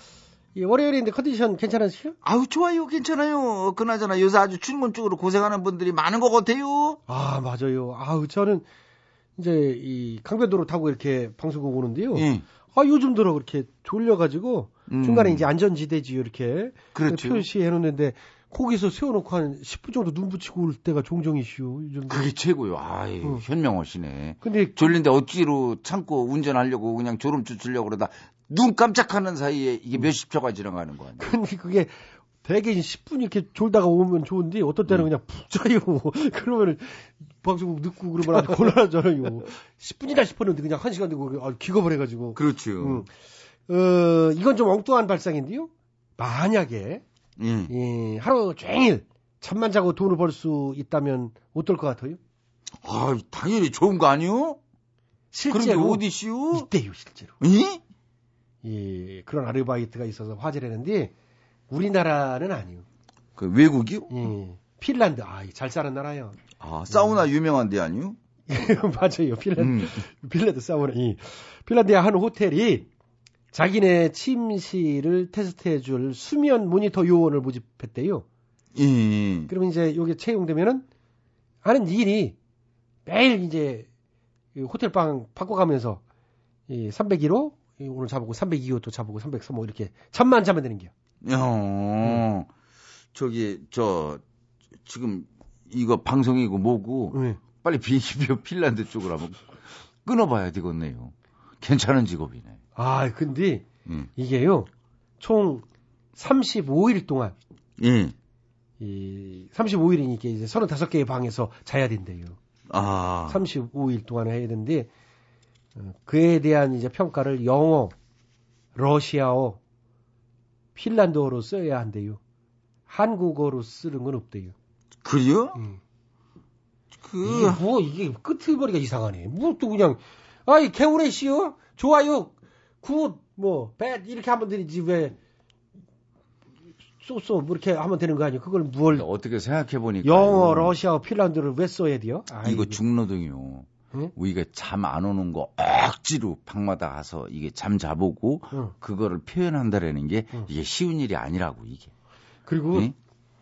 이 월요일인데 컨디션 괜찮으세요? 아유 좋아요 괜찮아요. 그나저나 요새 아주 충곤증으로 고생하는 분들이 많은 것 같아요. 아 맞아요. 아우 저는 이제 이 강변도로 타고 이렇게 방송국 오는데요. 예. 아 요즘 들어 그렇게 졸려가지고 음. 중간에 이제 안전지대지요 이렇게 그렇죠. 표시해 놓는데 거기서 세워놓고 한 10분 정도 눈 붙이고 올 때가 종종이시오. 요즘 그게 최고요. 아이 어. 현명하시네. 근데 졸린데 억지로 참고 운전하려고 그냥 졸음 쫓으려고 그러다 눈 깜짝하는 사이에 이게 몇십 초가 지나가는 거 아니에요. 근데 그게 대개 10분 이렇게 졸다가 오면 좋은데 어떨 음. 때는 그냥 푹 자요. 그러면은 방송국 늦고 그러면 아주 곤란하잖아요. 10분이나 싶었는데 그냥 1시간 되고 아, 기겁을 해가지고. 그렇죠. 음. 어, 이건 좀 엉뚱한 발상인데요. 만약에 예. 이 하루 종일 잠만 자고 돈을 벌 수 있다면 어떨 것 같아요? 아 당연히 좋은 거 아니요? 실제로 그런 게 어디시오? 있대요 실제로. 예? 예, 그런 아르바이트가 있어서 화제를 했는데 우리나라는 아니요. 그 외국이요? 예, 핀란드 아, 잘 사는 나라요. 아 사우나 유명한 데 아니요? 맞아요. 핀란드, 음. 핀란드 사우나. 이 핀란드의 한 호텔이 자기네 침실을 테스트해 줄 수면 모니터 요원을 모집했대요. 예. 그러면 이제 요게 채용되면은 하는 일이 매일 이제 이 호텔 방 바꿔가면서 이 301호 이 오늘 잡고 302호 또 잡고 303호 이렇게 잠만 자면 되는 게요. 어. 저기 저 지금 이거 방송이고 뭐고 네. 빨리 비행기표 핀란드 쪽으로 한번 끊어봐야 되겠네요. 괜찮은 직업이네. 아, 근데 음. 이게요. 총 35일 동안 예. 이 35일이니까 이제 35개의 방에서 자야 된대요. 아. 35일 동안 해야 되는데 어, 그에 대한 이제 평가를 영어, 러시아어, 핀란드어로 써야 한대요. 한국어로 쓰는 건 없대요. 그래요? 그 이게 뭐 이게 끄트머리가 이상하네. 뭐 또 그냥 아이 개울에 씨요 좋아요 굿뭐 이렇게 하면 되지 왜 쏘쏘 뭐 이렇게 하면 되는 거 아니에요? 그걸 뭘 어떻게 생각해 보니까 영어, 러시아어, 핀란드를 왜 써야 돼요? 아, 이거 중노동이요. 우리가 잠 안 오는 거 억지로 방마다 가서 이게 잠 자보고 응. 그거를 표현한다라는 게 이게 쉬운 일이 아니라고 이게. 그리고 응?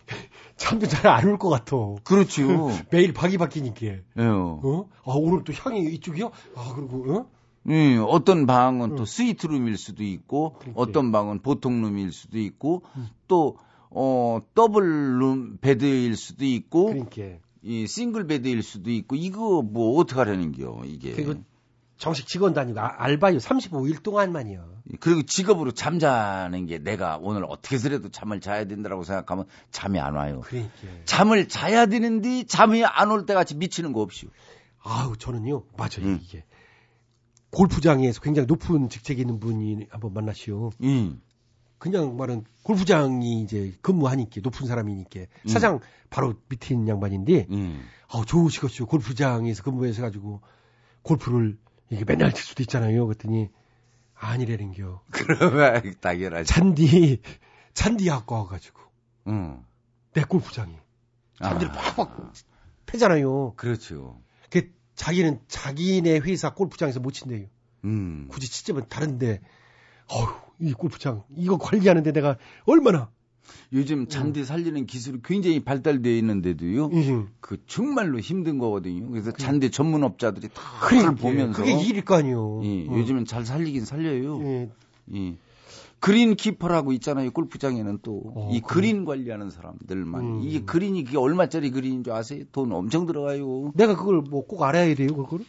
잠도 잘 안 올 것 같아. 그렇죠. 매일 방이 바뀌니까. 예. 어? 아 오늘 또 향이 이쪽이요? 아 그리고 어? 음, 어떤 방은 또 스위트룸일 수도 있고, 어떤 방은 보통룸일 수도 있고, 또, 어, 더블룸 베드일 수도 있고, 그러니까. 이 싱글 베드일 수도 있고, 이거 뭐 어떡하려는겨, 이게. 그리고 정식 직원 다니고 아, 알바요 35일 동안만이요. 그리고 직업으로 잠자는 게 내가 오늘 어떻게 해서라도 잠을 자야 된다라고 생각하면 잠이 안 와요. 그러니까. 잠을 자야 되는데 잠이 안 올 때 같이 미치는 거 없이요. 아우 저는요 맞아요 음. 이게 골프장에서 굉장히 높은 직책에 있는 분이 한번 만나시오. 음. 그냥 말은 골프장이 이제 근무하니까 높은 사람이니까 사장 바로 밑에 있는 양반인데 음. 아우 좋으시겠죠 골프장에서 근무해서 가지고 골프를 이게 맨날 칠 수도 있잖아요. 그랬더니 아니래는겨. 그러면 당연하지. 잔디 잔디 갖고 와가지고 응. 내 골프장이 잔디를 아. 팍팍 패잖아요. 그렇죠. 그 자기는 자기네 회사 골프장에서 못 친대요. 음. 굳이 치자면 다른데 어휴 이 골프장 이거 관리하는데 내가 얼마나 요즘 잔디 살리는 기술이 굉장히 발달되어 있는데도요. 그 정말로 힘든 거거든요. 그래서 잔디 전문업자들이 다 그러니까 보면서 그게 일일 거 아니요. 예, 어. 요즘은 잘 살리긴 살려요. 예. 예. 그린 키퍼라고 있잖아요. 골프장에는 또이 어? 그린 관리하는 사람들만 음. 이게 그린이 그게 얼마짜리 그린인 줄 아세요? 돈 엄청 들어가요. 내가 그걸 뭐 꼭 알아야 돼요, 그걸?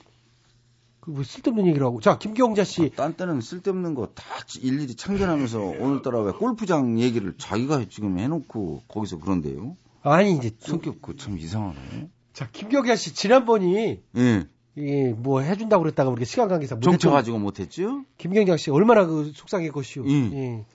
그뭐 쓸데없는 얘기를 하고. 자, 김경자 씨. 딴 때는 쓸데없는 거 다 일일이 참견하면서 오늘따라 왜 골프장 얘기를 자기가 지금 해놓고 거기서 그런데요. 아니 이제 성격 그참 이상하네. 자, 김경자 씨 지난번이 예. 예, 뭐 해준다고 그랬다가 우리가 시간 관계상 못 정쳐가지고 못했죠? 김경장 씨 얼마나 그 속상했겠시오. 음. 예.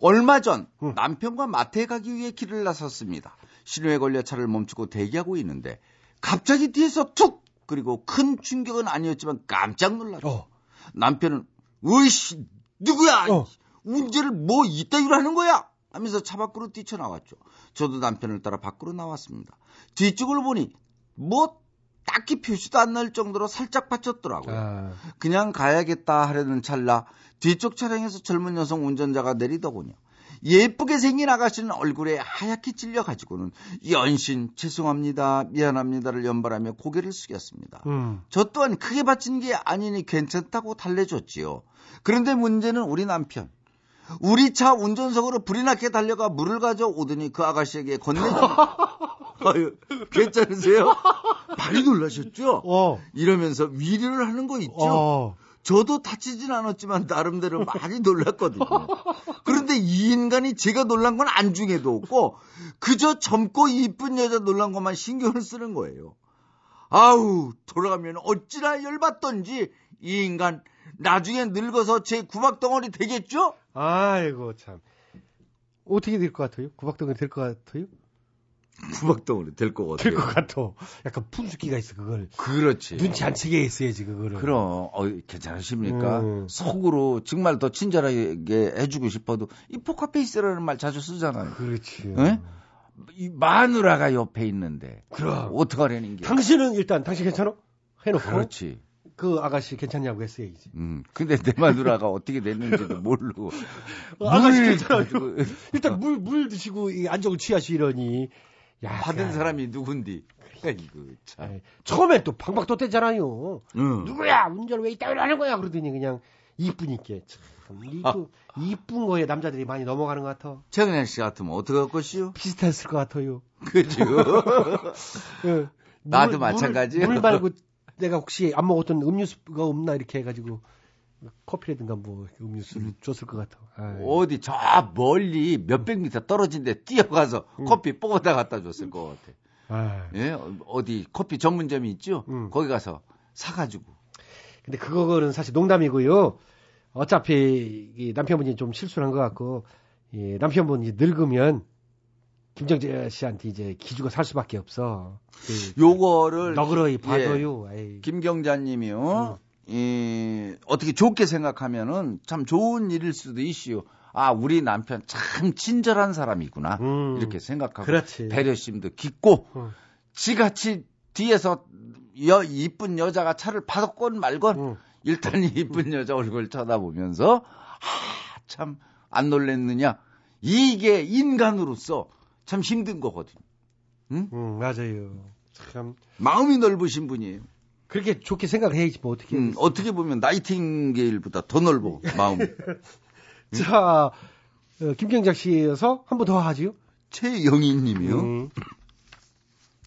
얼마 전 남편과 마트에 가기 위해 길을 나섰습니다. 신호에 걸려 차를 멈추고 대기하고 있는데 갑자기 뒤에서 툭 그리고 큰 충격은 아니었지만 깜짝 놀랐죠. 어. 남편은 으이씨 누구야 운전을 뭐 이따위로 하는 거야 하면서 차 밖으로 뛰쳐나왔죠. 저도 남편을 따라 밖으로 나왔습니다. 뒤쪽을 보니 뭐 딱히 표시도 안 날 정도로 살짝 받쳤더라고요. 아. 그냥 가야겠다 하려는 찰나 뒤쪽 차량에서 젊은 여성 운전자가 내리더군요. 예쁘게 생긴 아가씨는 얼굴에 하얗게 찔려가지고는 연신 죄송합니다 미안합니다를 연발하며 고개를 숙였습니다. 음. 저 또한 크게 받친 게 아니니 괜찮다고 달래줬지요. 그런데 문제는 우리 남편. 우리 차 운전석으로 불이 나게 달려가 물을 가져오더니 그 아가씨에게 건네주 아유, 괜찮으세요? 많이 놀라셨죠? 이러면서 위로를 하는 거 있죠? 어. 저도 다치진 않았지만 나름대로 많이 놀랐거든요. 그런데 이 인간이 제가 놀란 건 안중에도 없고 그저 젊고 이쁜 여자 놀란 것만 신경을 쓰는 거예요. 아우 돌아가면 어찌나 열받던지 이 인간 나중에 늙어서 제 구박덩어리 되겠죠? 아이고 참. 어떻게 될 것 같아요? 구박덩어리 될 것 같아요? 구박덩어리 될것 같아요. 될것 같아. 약간 푼수기가 있어 그걸. 그렇지. 눈치 안 채게 했어야지 그거를. 그럼 어, 괜찮으십니까? 음. 속으로 정말 더 친절하게 해주고 싶어도 이 포카페이스라는 말 자주 쓰잖아요. 그렇지. 예? 이 마누라가 옆에 있는데 그럼. 어떡하려는 게? 당신은 일단 당신 괜찮아? 해놓고. 그렇지. 그 아가씨 괜찮냐고 했어야지. 음. 근데 내 마누라가 어떻게 됐는지도 모르고. 어, 아가씨. 가지고 일단 물, 물 드시고 이 안정을 취하시려니. 야, 받은 야. 사람이 누군디? 아이고 참. 처음엔 또 방박 떴대잖아요. 응. 누구야? 운전을 왜 이따위로 하는 거야? 그러더니 그냥 이쁘니까 참 이쁘 이쁜 거에 남자들이 많이 넘어가는 것 같아. 최근현 씨 같으면 어떻게 할 것이요? 비슷했을 것 같아요. 그죠? 예. 나도 물- 마찬가지예요. 물, 물 말고 내가 혹시 안 먹었던 음료수가 없나 이렇게 해가지고 커피라든가 뭐 음료수를 줬을 것 같아. 아이. 어디 저 멀리 몇백 미터 떨어진 데 뛰어가서 커피 뽑아다 갖다 줬을 것 같아. 아. 예? 어디 커피 전문점이 있죠? 거기 가서 사가지고. 근데 그거는 사실 농담이고요. 어차피 이 남편분이 좀 실수를 한 것 같고 이 남편분이 늙으면 김정재 씨한테 이제 기주가 살 수밖에 없어. 그 요거를 너그러이 예, 봐줘요. 에이. 김경자님이요. 이 어떻게 좋게 생각하면은 참 좋은 일일 수도 있시요. 아, 우리 남편 참 친절한 사람이구나. 이렇게 생각하고 그렇지. 배려심도 깊고 음. 지같이 뒤에서 여 이쁜 여자가 차를 받았건 말건 일단 이 이쁜 여자 얼굴 쳐다보면서 아, 참안 놀랬느냐. 이게 인간으로서 참 힘든 거거든요. 응? 음, 맞아요. 참 마음이 넓으신 분이에요. 그렇게 좋게 생각해야지 뭐 어떻게. 음, 어떻게 보면 나이팅게일보다 더 넓어 마음. 자, 어, 김경작 씨에서 한 번 더 하지요. 최영희님이요. 음.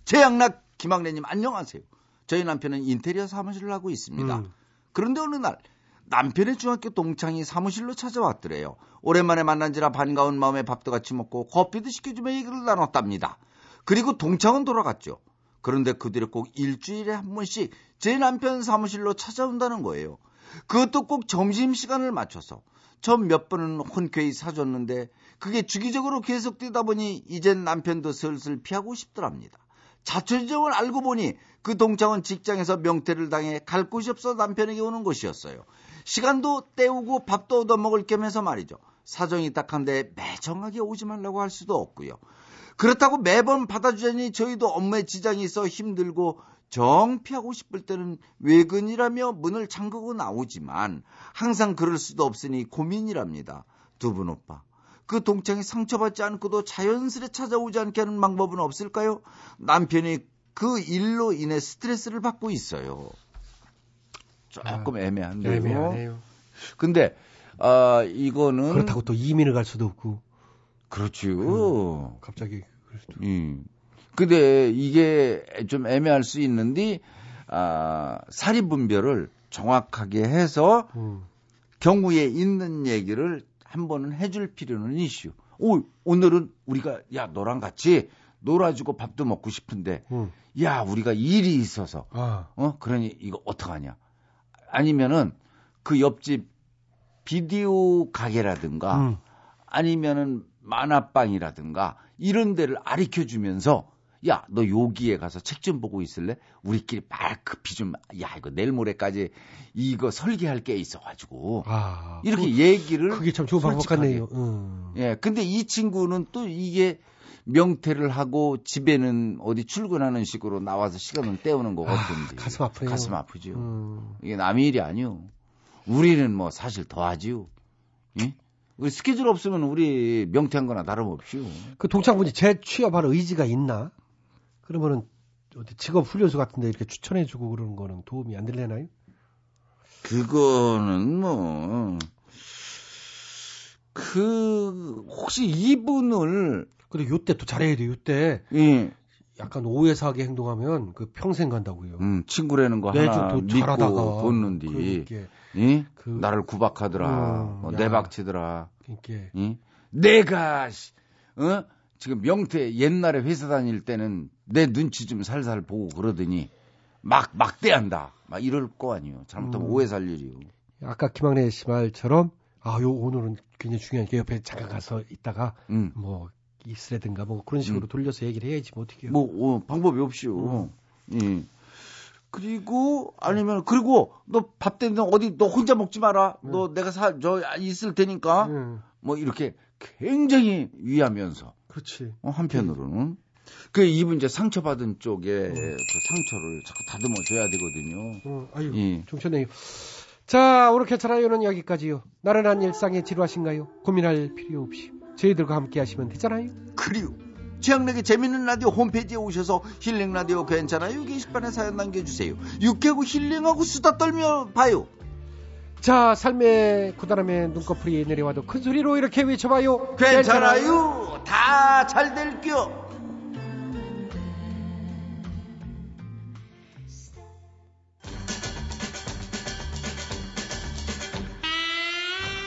최양락 김학래님 안녕하세요. 저희 남편은 인테리어 사무실을 하고 있습니다. 음. 그런데 어느 날 남편의 중학교 동창이 사무실로 찾아왔더래요. 오랜만에 만난지라 반가운 마음에 밥도 같이 먹고 커피도 시켜주며 얘기를 나눴답니다. 그리고 동창은 돌아갔죠. 그런데 그 뒤로 꼭 일주일에 한 번씩 제 남편 사무실로 찾아온다는 거예요. 그것도 꼭 점심시간을 맞춰서 전 몇 번은 혼쾌히 사줬는데 그게 주기적으로 계속되다 보니 이젠 남편도 슬슬 피하고 싶더랍니다. 자초지종을 알고 보니 그 동창은 직장에서 명태를 당해 갈 곳이 없어 남편에게 오는 것이었어요. 시간도 때우고 밥도 얻어먹을 겸해서 말이죠. 사정이 딱한데 매정하게 오지 말라고 할 수도 없고요. 그렇다고 매번 받아주자니 저희도 업무에 지장이 있어 힘들고 정 피하고 싶을 때는 외근이라며 문을 잠그고 나오지만 항상 그럴 수도 없으니 고민이랍니다. 두 분 오빠. 그 동창이 상처받지 않고도 자연스레 찾아오지 않게 하는 방법은 없을까요? 남편이 그 일로 인해 스트레스를 받고 있어요. 조금 애매한데요. 아, 애매하네요. 근데 아 이거는 그렇다고 또 이민을 갈 수도 없고. 그렇죠. 갑자기 음. 근데 이게 좀 애매할 수 있는데 아 사리 분별을 정확하게 해서 음. 경우에 있는 얘기를 한 번은 해줄 필요는 이슈. 오 오늘은 우리가 야 너랑 같이 놀아주고 밥도 먹고 싶은데 음. 야 우리가 일이 있어서 아. 어 그러니 이거 어떡하냐 아니면은 그 옆집 비디오 가게라든가 음. 아니면은 만화방이라든가 이런 데를 아리켜 주면서 야 너 여기에 가서 책 좀 보고 있을래 우리끼리 말 급히 좀 야 이거 내일 모레까지 이거 설계할 게 있어가지고 아, 이렇게 그- 얘기를 그게 참 좋은 방법. 같네요. 음. 예, 근데 이 친구는 또 이게 명태를 하고 집에는 어디 출근하는 식으로 나와서 시간을 때우는 거 같은데. 가슴 아프네요. 가슴 아프죠. 음. 이게 남의 일이 아니요. 우리는 뭐 사실 더 하지요. 예? 우리 스케줄 없으면 우리 명태한 거나 다름없이요. 그 동창분이 재취업할 의지가 있나? 그러면은 어디 직업 훈련소 같은 데 이렇게 추천해 주고 그러는 거는 도움이 안 되려나요? 그거는 뭐, 그, 혹시 이분을. 근데 요때 또 잘해야 돼, 요때. 예. 약간 오해사하게 행동하면 그 평생 간다고요. 음, 친구라는 거 하나 또 믿고 뒀는디. 예? 그- 나를 구박하더라. 음, 뭐 야. 내박치더라. 그러니까. 예? 내가 씨, 어? 지금 명태 옛날에 회사 다닐 때는 내 눈치 좀 살살 보고 그러더니 막 막대한다. 막 이럴 거 아니에요. 잘못하면 음. 오해 살 일이요. 아까 김학래 씨 말처럼 아, 요 오늘은 굉장히 중요한 게 옆에 잠깐 가서 있다가 음. 뭐 있으라든가 뭐 그런 식으로 음. 돌려서 얘기를 해야지 뭐 어떻게 해요. 뭐 어, 방법이 없이요. 예. 그리고 아니면 그리고 너 밥 때는 어디 너 혼자 먹지 마라. 너 내가 사 저 있을 테니까 음. 뭐 이렇게 굉장히 위하면서 그렇지. 어, 한편으로는 그 이분 이제 상처받은 쪽에 그 상처를 자꾸 다듬어 줘야 되거든요. 어, 아유, 예. 좀 좋네요. 자, 오늘 캐처라이오는 여기까지요. 나른한 일상에 지루하신가요? 고민할 필요 없이 저희들과 함께 하시면 되잖아요. 그리고 최양락의 재밌는 라디오 홈페이지에 오셔서 힐링 라디오 괜찮아요 게시판에 사연 남겨주세요. 육개구 힐링하고 수다 떨며 봐요. 자, 삶의 고단함에 눈꺼풀이 내려와도 큰 소리로 이렇게 외쳐봐요. 괜찮아요. 다 잘 될겨.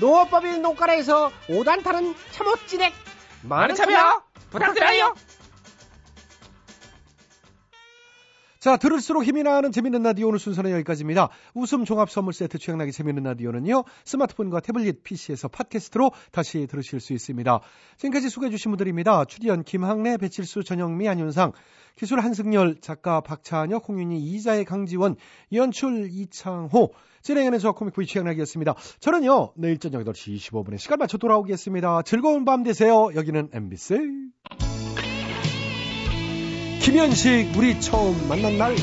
농업법인 농가라에서 5단 타는 참옷 진액. 많은 참여 부탁드려요. 자, 들을수록 힘이 나는 재밌는 라디오 오늘 순서는 여기까지입니다. 웃음 종합 선물 세트 취향나게 재밌는 라디오는요. 스마트폰과 태블릿 PC에서 팟캐스트로 다시 들으실 수 있습니다. 지금까지 소개해 주신 분들입니다. 출연 김학래, 배칠수, 전영미, 안윤상, 기술 한승열, 작가 박찬혁, 홍윤희, 이자의 강지원, 연출 이창호, 진행하는 저와 코믹부의 취향나기였습니다. 저는요, 내일 저녁 8시 25분에 시간 맞춰 돌아오겠습니다. 즐거운 밤 되세요. 여기는 MBC. 김현식, 우리 처음 만난 날.